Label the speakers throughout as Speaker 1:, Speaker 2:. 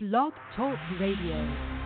Speaker 1: Blog Talk Radio.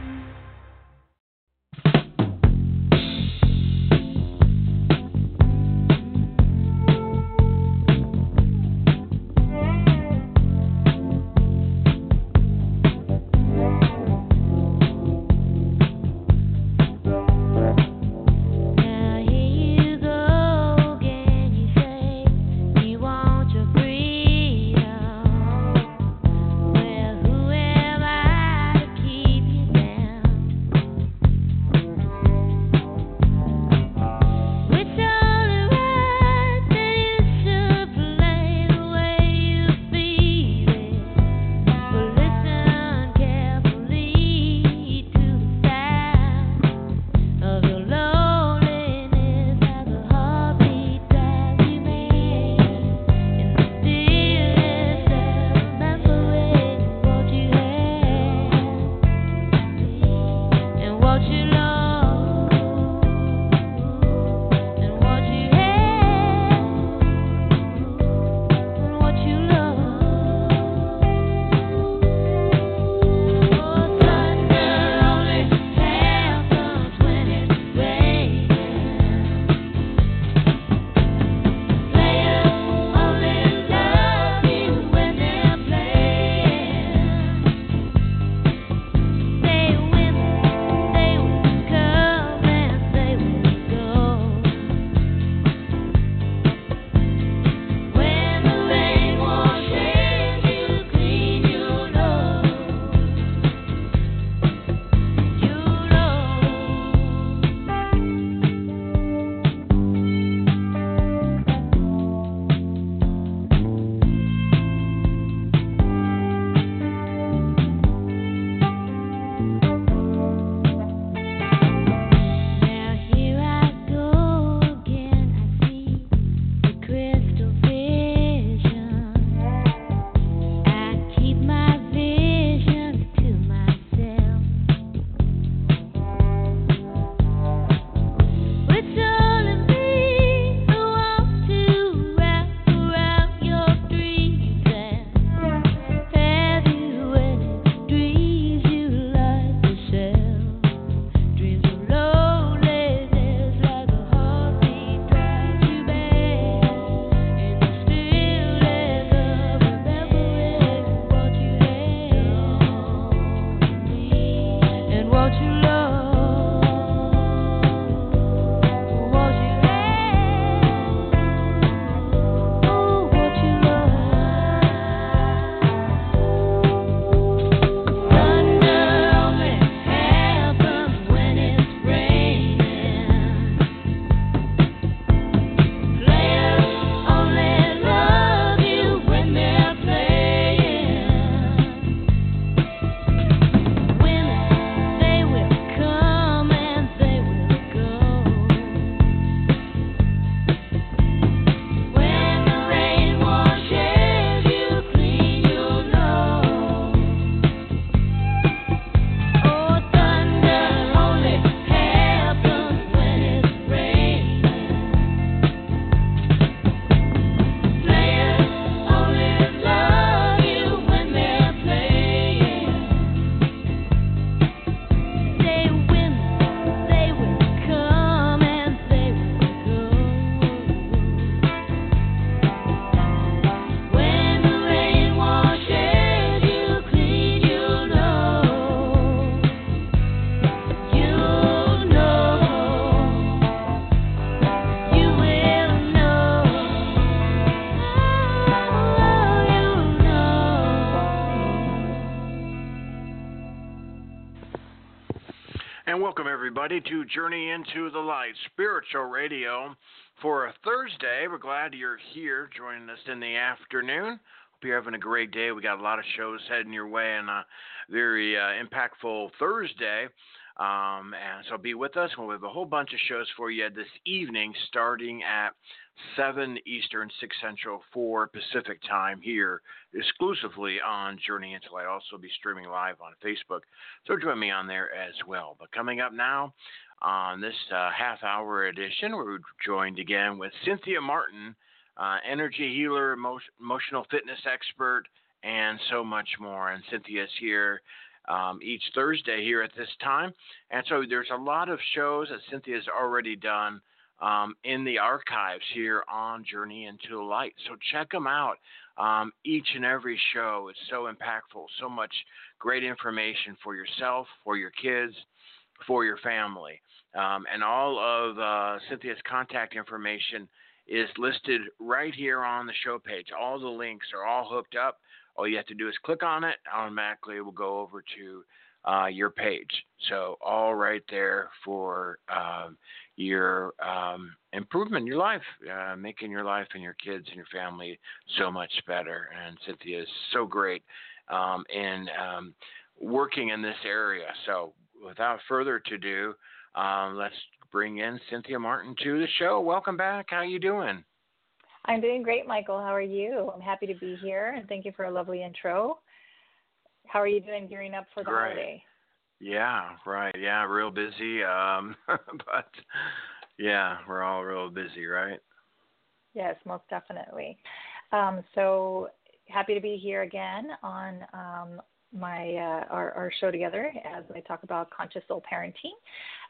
Speaker 2: And
Speaker 3: welcome everybody to Journey into the Light Spiritual Radio for a Thursday. We're glad you're here joining us in the afternoon. Hope you're having a great day. We got a lot of shows heading your way and a very uh, impactful Thursday. Um, and so be with us. We'll have a whole bunch of shows for you this evening, starting at 7 Eastern, 6 Central, 4 Pacific time here, exclusively on Journey into Light. Also be streaming live on Facebook. So join me on there as well. But coming up now on this uh, half hour edition, we're joined again with Cynthia Martin, uh, energy healer, emo- emotional fitness expert, and so much more. And Cynthia's here um, each Thursday here at this time. And so there's a lot of shows that Cynthia's already done um, in the archives here on Journey into the Light. So check them out. Um, each and every show is so impactful, so much great information for yourself, for your kids, for your family. Um, and all of uh, Cynthia's contact information is listed right here on the show page. All the links are all hooked up. All you have to do is click on it, automatically it will go over to uh, your page. So, all right there for um, your um, improvement your life, uh, making your life and your kids and your family so much better. And Cynthia is so great um, in um, working in this area. So, without further ado, um, let's bring in Cynthia Martin to the show. Welcome back. How you doing?
Speaker 4: I'm doing great, Michael. How are you? I'm happy to be here, and thank you for a lovely intro. How are you doing gearing up for the
Speaker 3: Great.
Speaker 4: holiday?
Speaker 3: Yeah, right. Yeah, real busy. Um, but yeah, we're all real busy, right?
Speaker 4: Yes, most definitely. Um, so happy to be here again on um, my uh, our, our show together as I talk about conscious soul parenting,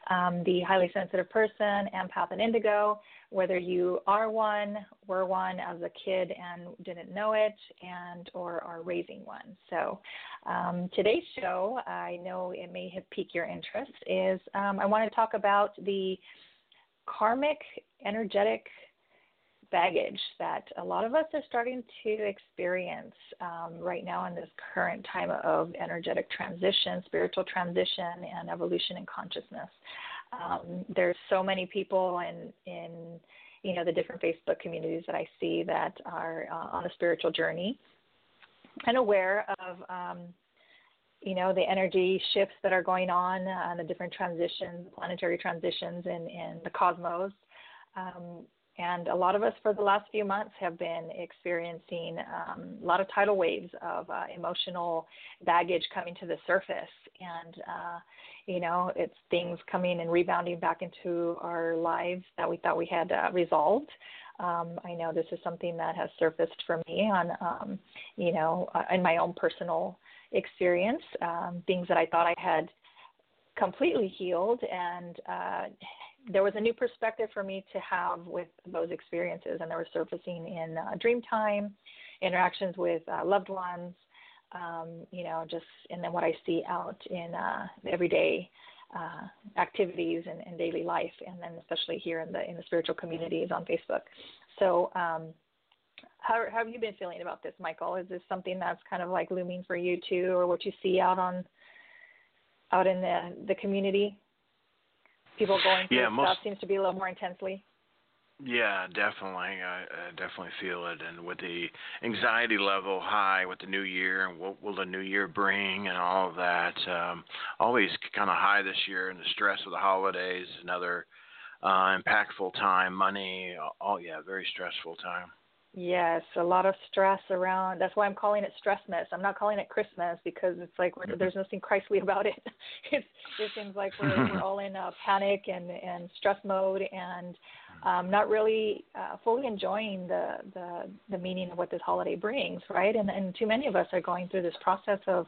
Speaker 4: um, the highly sensitive person, empath, and indigo. Whether you are one, were one as a kid and didn't know it, and or are raising one. So um, today's show, I know it may have piqued your interest, is um, I want to talk about the karmic energetic baggage that a lot of us are starting to experience um, right now in this current time of energetic transition, spiritual transition, and evolution in consciousness. Um, there's so many people in in you know the different Facebook communities that I see that are uh, on a spiritual journey and aware of um, you know the energy shifts that are going on, uh, the different transitions, planetary transitions in in the cosmos. Um, and a lot of us for the last few months have been experiencing um, a lot of tidal waves of uh, emotional baggage coming to the surface. And, uh, you know, it's things coming and rebounding back into our lives that we thought we had uh, resolved. Um, I know this is something that has surfaced for me on, um, you know, uh, in my own personal experience, um, things that I thought I had completely healed and uh, there was a new perspective for me to have with those experiences, and they were surfacing in uh, dream time, interactions with uh, loved ones, um, you know, just and then what I see out in uh, everyday uh, activities and, and, daily life, and then especially here in the in the spiritual communities on Facebook. So. Um, how, how have you been feeling about this, Michael? Is this something that's kind of like looming for you too, or what you see out on out in the the community? People going through
Speaker 3: yeah, most,
Speaker 4: stuff seems to be a little more intensely.
Speaker 3: Yeah, definitely. I, I definitely feel it, and with the anxiety level high with the new year, and what will the new year bring, and all of that. Um, always kind of high this year, and the stress of the holidays, another uh, impactful time, money. Oh yeah, very stressful time.
Speaker 4: Yes, a lot of stress around. That's why I'm calling it Stressmas. I'm not calling it Christmas because it's like we're, there's nothing Christly about it. It's, it seems like we're, we're all in a panic and, and stress mode and um, not really uh, fully enjoying the, the the meaning of what this holiday brings, right? And and too many of us are going through this process of,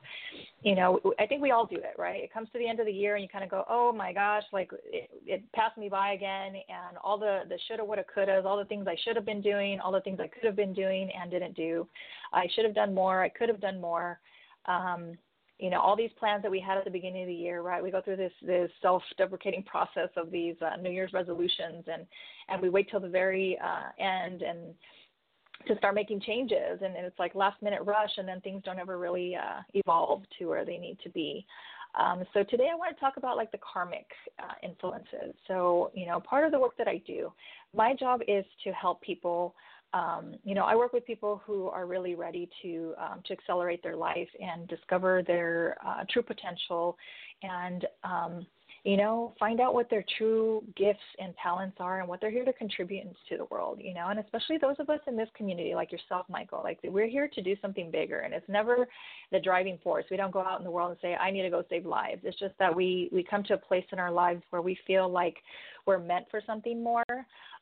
Speaker 4: you know, I think we all do it, right? It comes to the end of the year and you kind of go, oh my gosh, like it, it passed me by again, and all the the shoulda, woulda, couldas, all the things I should have been doing, all the things I could have been doing and didn't do. I should have done more. I could have done more. Um, you know all these plans that we had at the beginning of the year right? We go through this this self-deprecating process of these uh, new year's resolutions and and we wait till the very uh, end and to start making changes. And, and it's like last minute rush and then things don't ever really uh, evolve to where they need to be. Um, so today i want to talk about like the karmic uh, influences. So you know part of the work that i do my job is to help people um, you know, I work with people who are really ready to um, to accelerate their life and discover their uh, true potential, and um, you know, find out what their true gifts and talents are and what they're here to contribute to the world. You know, and especially those of us in this community, like yourself, Michael, like we're here to do something bigger, and it's never the driving force. We don't go out in the world and say, "I need to go save lives." It's just that we we come to a place in our lives where we feel like we're meant for something more.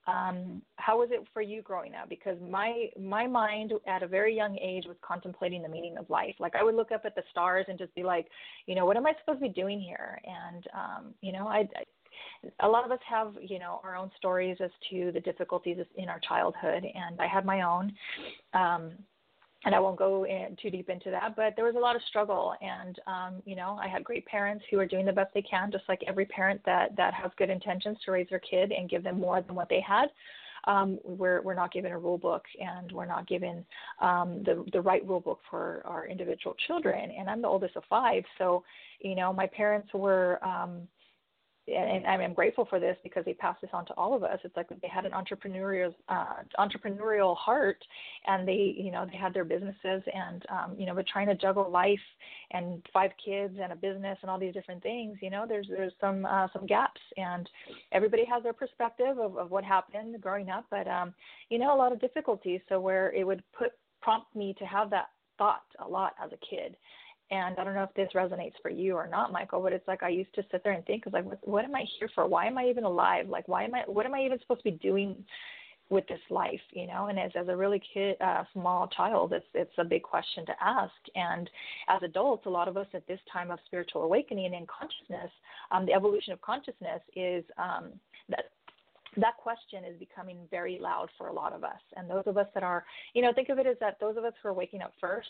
Speaker 4: Um, how was it for you growing up? Because my my mind at a very young age was contemplating the meaning of life. Like I would look up at the stars and just be like, you know, what am I supposed to be doing here? And um, you know, I, I a lot of us have, you know, our own stories as to the difficulties in our childhood, and I had my own. Um, and I won't go in too deep into that, but there was a lot of struggle, and um, you know, I had great parents who are doing the best they can, just like every parent that that has good intentions to raise their kid and give them more than what they had. Um, we're we're not given a rule book, and we're not given um, the the right rule book for our individual children. And I'm the oldest of five, so you know, my parents were. Um, and I'm grateful for this because they passed this on to all of us. It's like they had an entrepreneurial uh, entrepreneurial heart, and they you know they had their businesses and um, you know but trying to juggle life and five kids and a business and all these different things. You know there's there's some uh, some gaps, and everybody has their perspective of, of what happened growing up, but um, you know a lot of difficulties. So where it would put prompt me to have that thought a lot as a kid and I don't know if this resonates for you or not, Michael, but it's like I used to sit there and think, like, what, what am I here for? Why am I even alive? Like, why am I? What am I even supposed to be doing with this life? You know, and as as a really kid, uh, small child, it's it's a big question to ask. And as adults, a lot of us at this time of spiritual awakening and consciousness, um, the evolution of consciousness is um, that that question is becoming very loud for a lot of us. And those of us that are, you know, think of it as that those of us who are waking up first,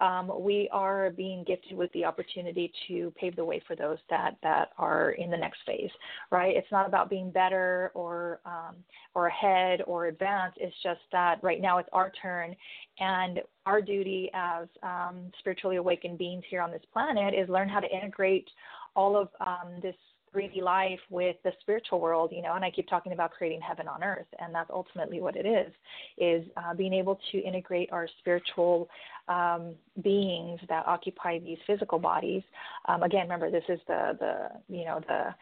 Speaker 4: um, we are being gifted with the opportunity to pave the way for those that that are in the next phase, right? It's not about being better or um, or ahead or advanced. It's just that right now it's our turn, and our duty as um, spiritually awakened beings here on this planet is learn how to integrate all of um, this 3D life with the spiritual world, you know, and I keep talking about creating heaven on earth, and that's ultimately what it is, is uh, being able to integrate our spiritual um, beings that occupy these physical bodies. Um, again, remember, this is the, the, you know, the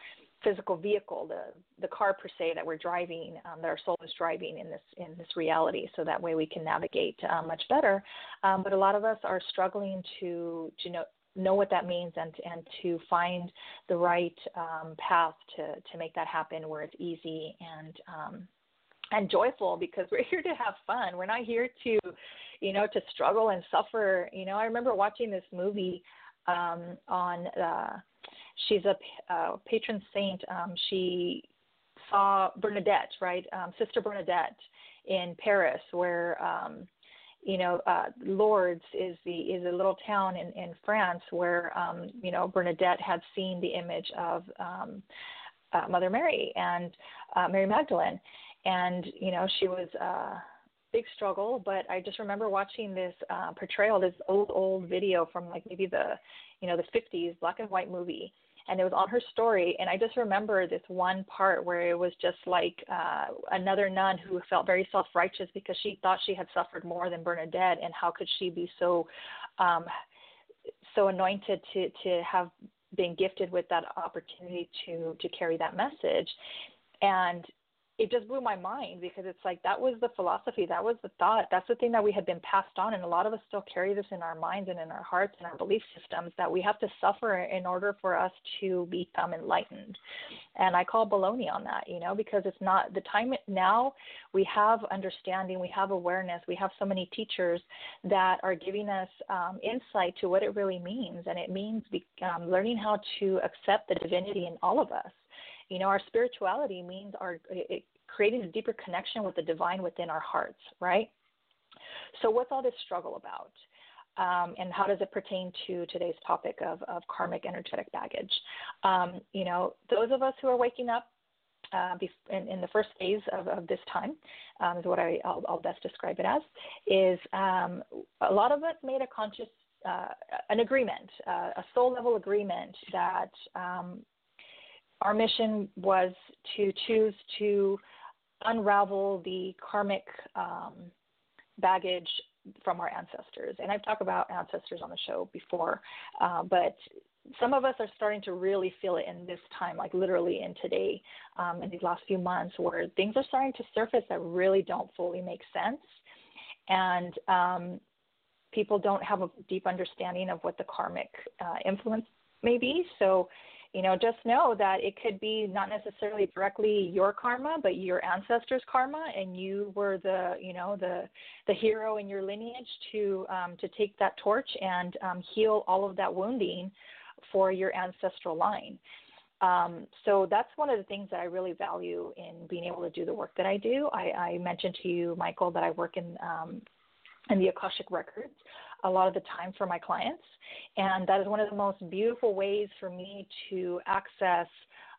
Speaker 4: physical vehicle, the, the car per se that we're driving, um, that our soul is driving in this, in this reality, so that way we can navigate uh, much better. Um, but a lot of us are struggling to, to know, know what that means and and to find the right um, path to to make that happen where it's easy and um, and joyful because we're here to have fun. We're not here to, you know, to struggle and suffer. You know, I remember watching this movie um, on. Uh, she's a uh, patron saint. Um, she saw Bernadette, right, um, Sister Bernadette in Paris, where um, you know, uh, Lourdes is the is a little town in in France where um, you know Bernadette had seen the image of um, uh, Mother Mary and uh, Mary Magdalene, and you know she was a uh, big struggle. But I just remember watching this uh, portrayal, this old old video from like maybe the you know the 50s black and white movie and it was on her story and i just remember this one part where it was just like uh another nun who felt very self righteous because she thought she had suffered more than bernadette and how could she be so um so anointed to to have been gifted with that opportunity to to carry that message? And it just blew my mind because it's like that was the philosophy, that was the thought, that's the thing that we had been passed on, and a lot of us still carry this in our minds and in our hearts and our belief systems that we have to suffer in order for us to become enlightened. And I call baloney on that, you know, because it's not the time now. We have understanding, we have awareness, we have so many teachers that are giving us um, insight to what it really means, and it means be, um, learning how to accept the divinity in all of us you know, our spirituality means our it, creating a deeper connection with the divine within our hearts, right? So, what's all this struggle about? Um, and how does it pertain to today's topic of, of karmic energetic baggage? Um, you know, those of us who are waking up uh, in, in, the first phase of, of this time, um, is what I, will best describe it as, is um, a lot of us made a conscious, uh, an agreement, uh, a soul level agreement that um, our mission was to choose to unravel the karmic um, baggage from our ancestors. And I've talked about ancestors on the show before, uh, but some of us are starting to really feel it in this time, like literally in today, um, in these last few months, where things are starting to surface that really don't fully make sense. And um, people don't have a deep understanding of what the karmic uh, influence may be. So you know, just know that it could be not necessarily directly your karma, but your ancestors' karma, and you were the, you know, the the hero in your lineage to um, to take that torch and um, heal all of that wounding for your ancestral line. Um, so that's one of the things that I really value in being able to do the work that I do. I, I mentioned to you, Michael, that I work in um, in the Akashic records a lot of the time for my clients, and that is one of the most beautiful ways for me to access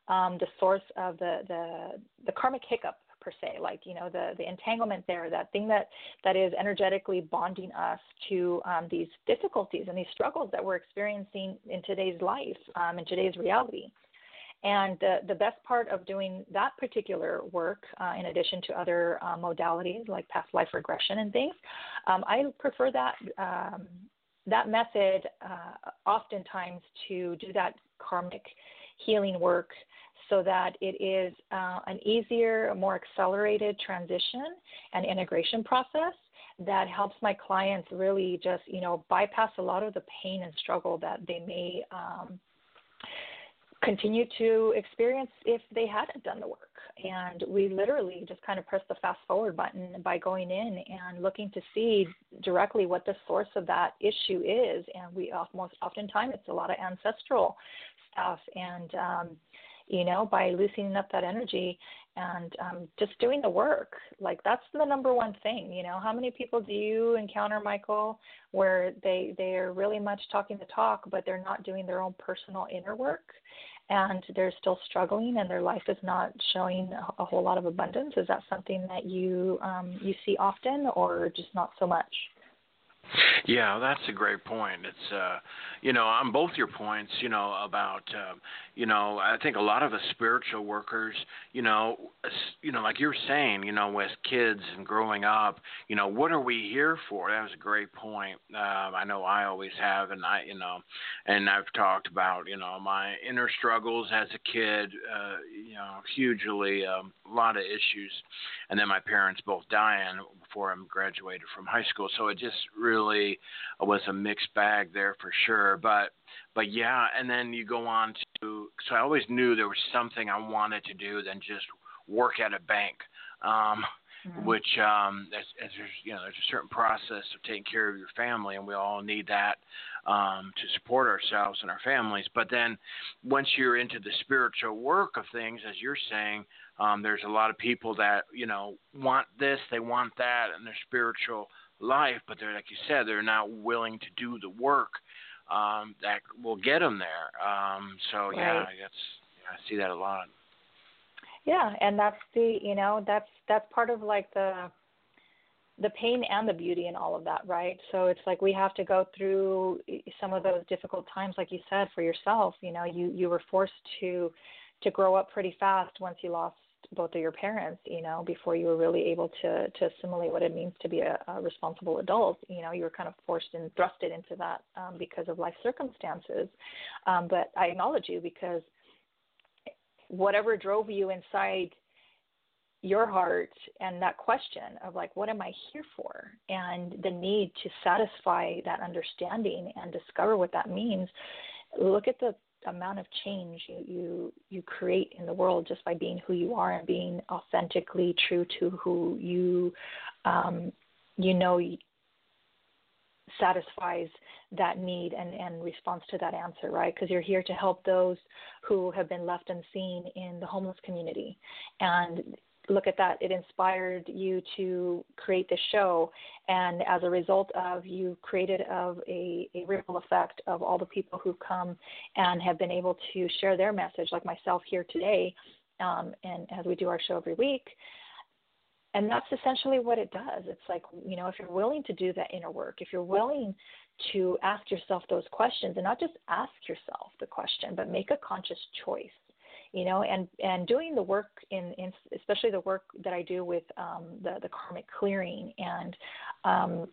Speaker 4: um, the source of the, the the karmic hiccup per se like you know the the entanglement there that thing that that is energetically bonding us to um, these difficulties and these struggles that we're experiencing in today's life um, in today's reality and the, the best part of doing that particular work, uh, in addition to other uh, modalities like past life regression and things, um, I prefer that um, that method uh, oftentimes to do that karmic healing work so that it is uh, an easier, more accelerated transition and integration process that helps my clients really just you know bypass a lot of the pain and struggle that they may um, continue to experience if they hadn't done the work. And we literally just kind of press the fast forward button by going in and looking to see directly what the source of that issue is. And we most oftentimes it's a lot of ancestral stuff. And um, you know, by loosening up that energy and um, just doing the work. Like that's the number one thing. You know, how many people do you encounter, Michael, where they they are really much talking the talk, but they're not doing their own personal inner work, and they're still struggling, and their life is not showing a, whole lot of abundance. Is that something that you um, you see often, or just not so much?
Speaker 3: Yeah, that's a great point. It's uh you know, on both your points, you know, about uh, you know, I think a lot of us spiritual workers, you know, you know, like you're saying, you know, with kids and growing up, you know, what are we here for? That was a great point. Uh, I know I always have, and I, you know, and I've talked about, you know, my inner struggles as a kid, uh, you know, hugely um, a lot of issues, and then my parents both dying before I'm graduated from high school, so it just really was a mixed bag there for sure. But but yeah, and then you go on to so I always knew there was something I wanted to do than just work at a bank. Um, mm-hmm. Which um, as, as there's you know there's a certain process of taking care of your family, and we all need that um, to support ourselves and our families. But then once you're into the spiritual work of things, as you're saying, um, there's a lot of people that you know want this, they want that, in their spiritual life, but they're like you said, they're not willing to do the work um, that will get them there. Um, so right. yeah, that's yeah, I see that a lot.
Speaker 4: Yeah, and that's the you know that's that's part of like the the pain and the beauty and all of that, right? So it's like we have to go through some of those difficult times, like you said, for yourself. You know, you you were forced to to grow up pretty fast once you lost both of your parents, you know, before you were really able to to assimilate what it means to be a, a responsible adult. You know, you were kind of forced and thrusted into that um, because of life circumstances. Um, but I acknowledge you because whatever drove you inside your heart and that question of like what am i here for? And the need to satisfy that understanding and discover what that means. Look at the amount of change you, you you create in the world just by being who you are and being authentically true to who you um, you know satisfies that need and, and response to that answer, right? Because you're here to help those who have been left unseen in the homeless community. And look at that. It inspired you to create this show, and as a result of you created of a, a ripple effect of all the people who've come and have been able to share their message, like myself here today, um, and as we do our show every week. And that's essentially what it does. It's like, you know, if you're willing to do that inner work, if you're willing to ask yourself those questions and not just ask yourself the question, but make a conscious choice you know, and and doing the work in, in especially the work that I do with um, the the karmic clearing and um,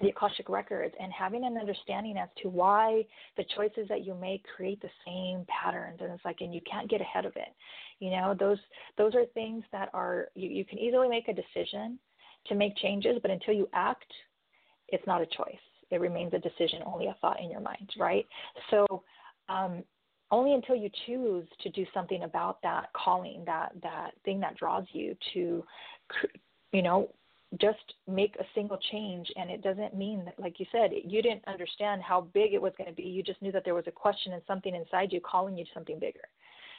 Speaker 4: the Akashic records and having an understanding as to why the choices that you make create the same patterns and it's like and you can't get ahead of it. You know those those are things that are you, you can easily make a decision to make changes but until you act it's not a choice. It remains a decision only a thought in your mind right? So um, only until you choose to do something about that calling, that that thing that draws you to, you know, just make a single change and it doesn't mean that like you said you didn't understand how big it was going to be. You just knew that there was a question and something inside you calling you to something bigger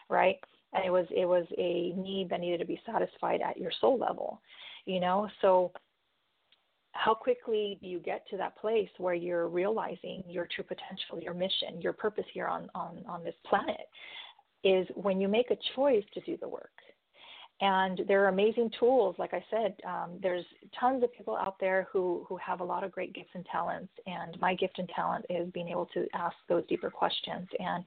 Speaker 4: right? And it was it was a need that needed to be satisfied at your soul level you know? So how quickly do you get to that place where you're realizing your true potential your mission your purpose here on on on this planet is when you make a choice to do the work and there are amazing tools. Like I said, um, there's tons of people out there who, who have a lot of great gifts and talents. And my gift and talent is being able to ask those deeper questions and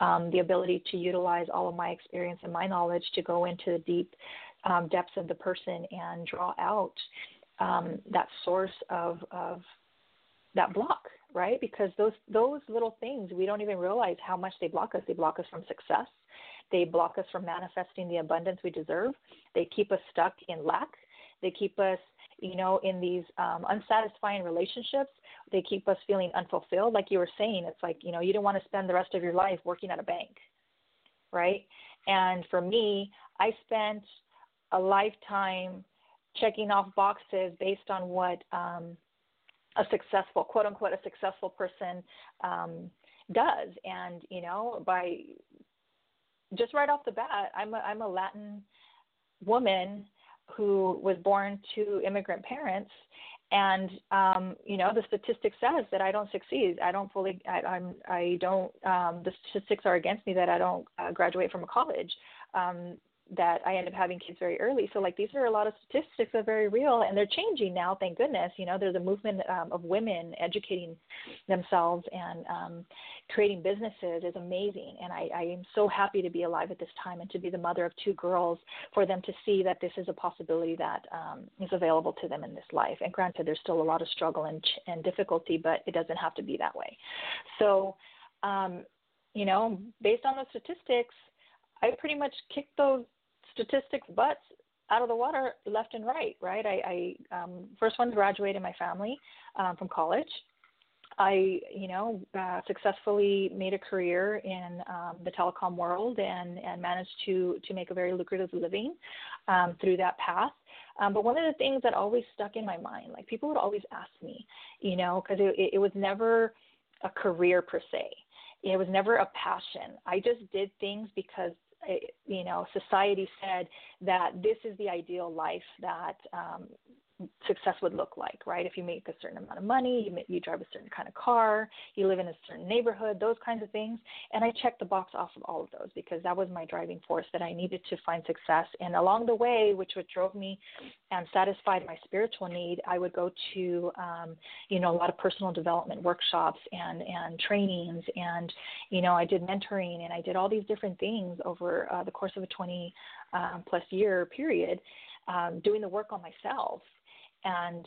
Speaker 4: um, the ability to utilize all of my experience and my knowledge to go into the deep um, depths of the person and draw out um, that source of, of that block right because those those little things we don't even realize how much they block us they block us from success they block us from manifesting the abundance we deserve. They keep us stuck in lack. They keep us, you know, in these um, unsatisfying relationships. They keep us feeling unfulfilled. Like you were saying, it's like, you know, you don't want to spend the rest of your life working at a bank, right? And for me, I spent a lifetime checking off boxes based on what um, a successful, quote unquote, a successful person um, does. And, you know, by just right off the bat, I'm a, I'm a Latin woman who was born to immigrant parents, and um, you know the statistic says that I don't succeed. I don't fully. I, I'm. I don't. Um, the statistics are against me that I don't uh, graduate from a college. Um, that I end up having kids very early. So like these are a lot of statistics that are very real, and they're changing now. Thank goodness. You know, there's a movement um, of women educating themselves and um, creating businesses is amazing, and I, I am so happy to be alive at this time and to be the mother of two girls for them to see that this is a possibility that um, is available to them in this life. And granted, there's still a lot of struggle and and difficulty, but it doesn't have to be that way. So, um, you know, based on the statistics. I pretty much kicked those statistics butts out of the water left and right, right? I, I um, first one graduated in my family um, from college. I, you know, uh, successfully made a career in um, the telecom world and, and managed to to make a very lucrative living um, through that path. Um, but one of the things that always stuck in my mind, like people would always ask me, you know, because it, it was never a career per se. It was never a passion. I just did things because you know, society said that this is the ideal life that um, success would look like, right? If you make a certain amount of money, you, you drive a certain kind of car, you live in a certain neighborhood, those kinds of things. And I checked the box off of all of those because that was my driving force that I needed to find success. And along the way, which what drove me and satisfied my spiritual need, I would go to, um, you know, a lot of personal development workshops and and trainings, and you know, I did mentoring and I did all these different things over uh, the course of a 20 um, plus year period. Um, doing the work on myself and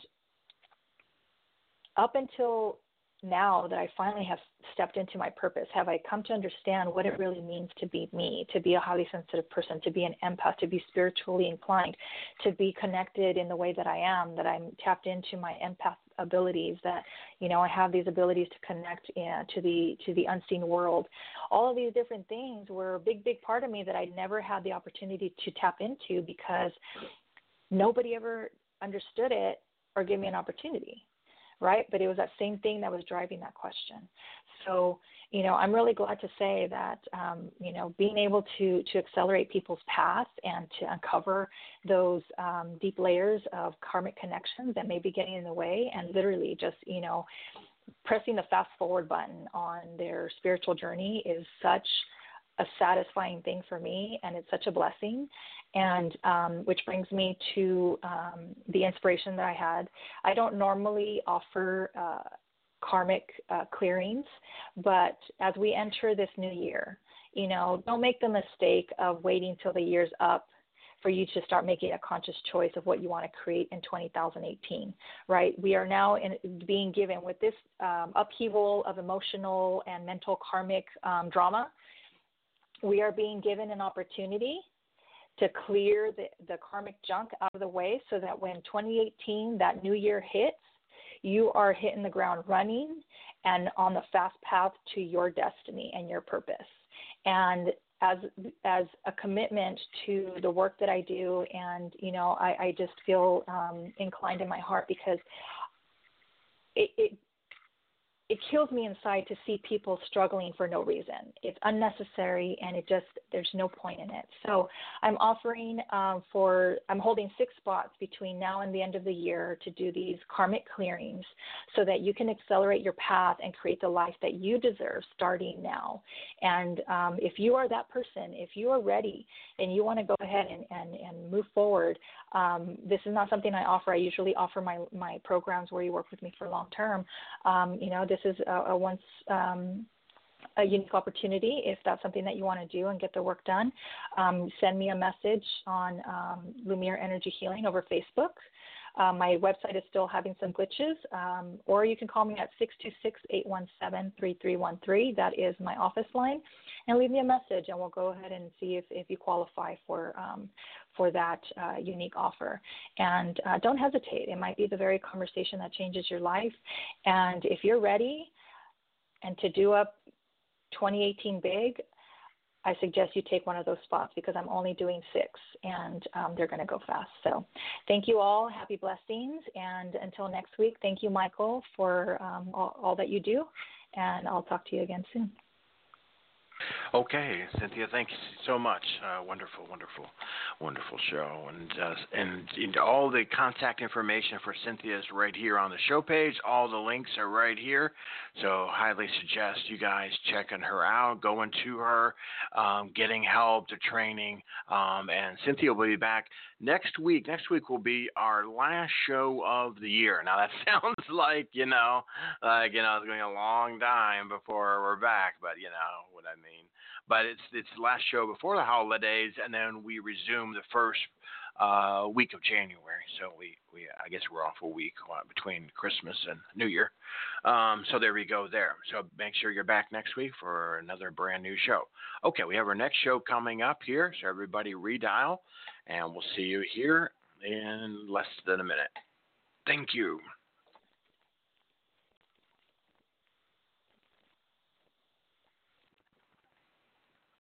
Speaker 4: up until now that I finally have stepped into my purpose, have I come to understand what it really means to be me, to be a highly sensitive person, to be an empath, to be spiritually inclined, to be connected in the way that I am, that I'm tapped into my empath abilities, that you know I have these abilities to connect uh, to the to the unseen world. All of these different things were a big, big part of me that I never had the opportunity to tap into because nobody ever understood it or give me an opportunity right? But it was that same thing that was driving that question. So you know i'm really glad to say that um, you know being able to to accelerate people's paths and to uncover those um, deep layers of karmic connections that may be getting in the way and literally just you know pressing the fast forward button on their spiritual journey is such a satisfying thing for me and it's such a blessing and um, which brings me to um, the inspiration that I had. I don't normally offer uh, karmic uh, clearings, but as we enter this new year, you know, don't make the mistake of waiting till the year's up for you to start making a conscious choice of what you want to create in 2018, right? We are now in, being given with this um, upheaval of emotional and mental karmic um, drama. We are being given an opportunity to clear the, the karmic junk out of the way so that when 2018, that new year hits, you are hitting the ground running and on the fast path to your destiny and your purpose. and as as a commitment to the work that I do, and you know, I, I just feel um, inclined in my heart because it, it it kills me inside to see people struggling for no reason. It's unnecessary and it just, there's no point in it. So I'm offering um, for, I'm holding six spots between now and the end of the year to do these karmic clearings so that you can accelerate your path and create the life that you deserve starting now. And um, if you are that person, if you are ready and you want to go ahead and, and, and move forward, um, this is not something I offer. I usually offer my, my programs where you work with me for long term. Um, you know, this is a, a once um, a unique opportunity if that's something that you want to do and get the work done. Um, send me a message on um, Lumiere Energy Healing over Facebook. Um, my website is still having some glitches, um, or you can call me at 626 817 3313. That is my office line. And leave me a message, and we'll go ahead and see if, if you qualify for, um, for that uh, unique offer. And uh, don't hesitate. It might be the very conversation that changes your life. And if you're ready and to do up 2018 big, I suggest you take one of those spots because I'm only doing six and um, they're going to go fast. So thank you all. Happy blessings. And until next week, thank you, Michael, for um, all, all that you do. And I'll talk to you again soon.
Speaker 3: Okay, Cynthia, thank you so much. Uh, wonderful, wonderful, wonderful show, and uh, and, all the contact information for Cynthia is right here on the show page. All the links are right here, so highly suggest you guys checking her out, going to her, um, getting help, to training, um, and Cynthia will be back next week. Next week will be our last show of the year. Now that sounds like you know, like you know, it's going to be a long time before we're back, but you know I mean. But it's it's the last show before the holidays, and then we resume the first uh, week of January. So we, we I guess we're off a week uh, between Christmas and New Year. Um, so there we go there. So make sure you're back next week for another brand new show. Okay, we have our next show coming up here. So everybody redial, and we'll see you here in less than a minute. Thank you.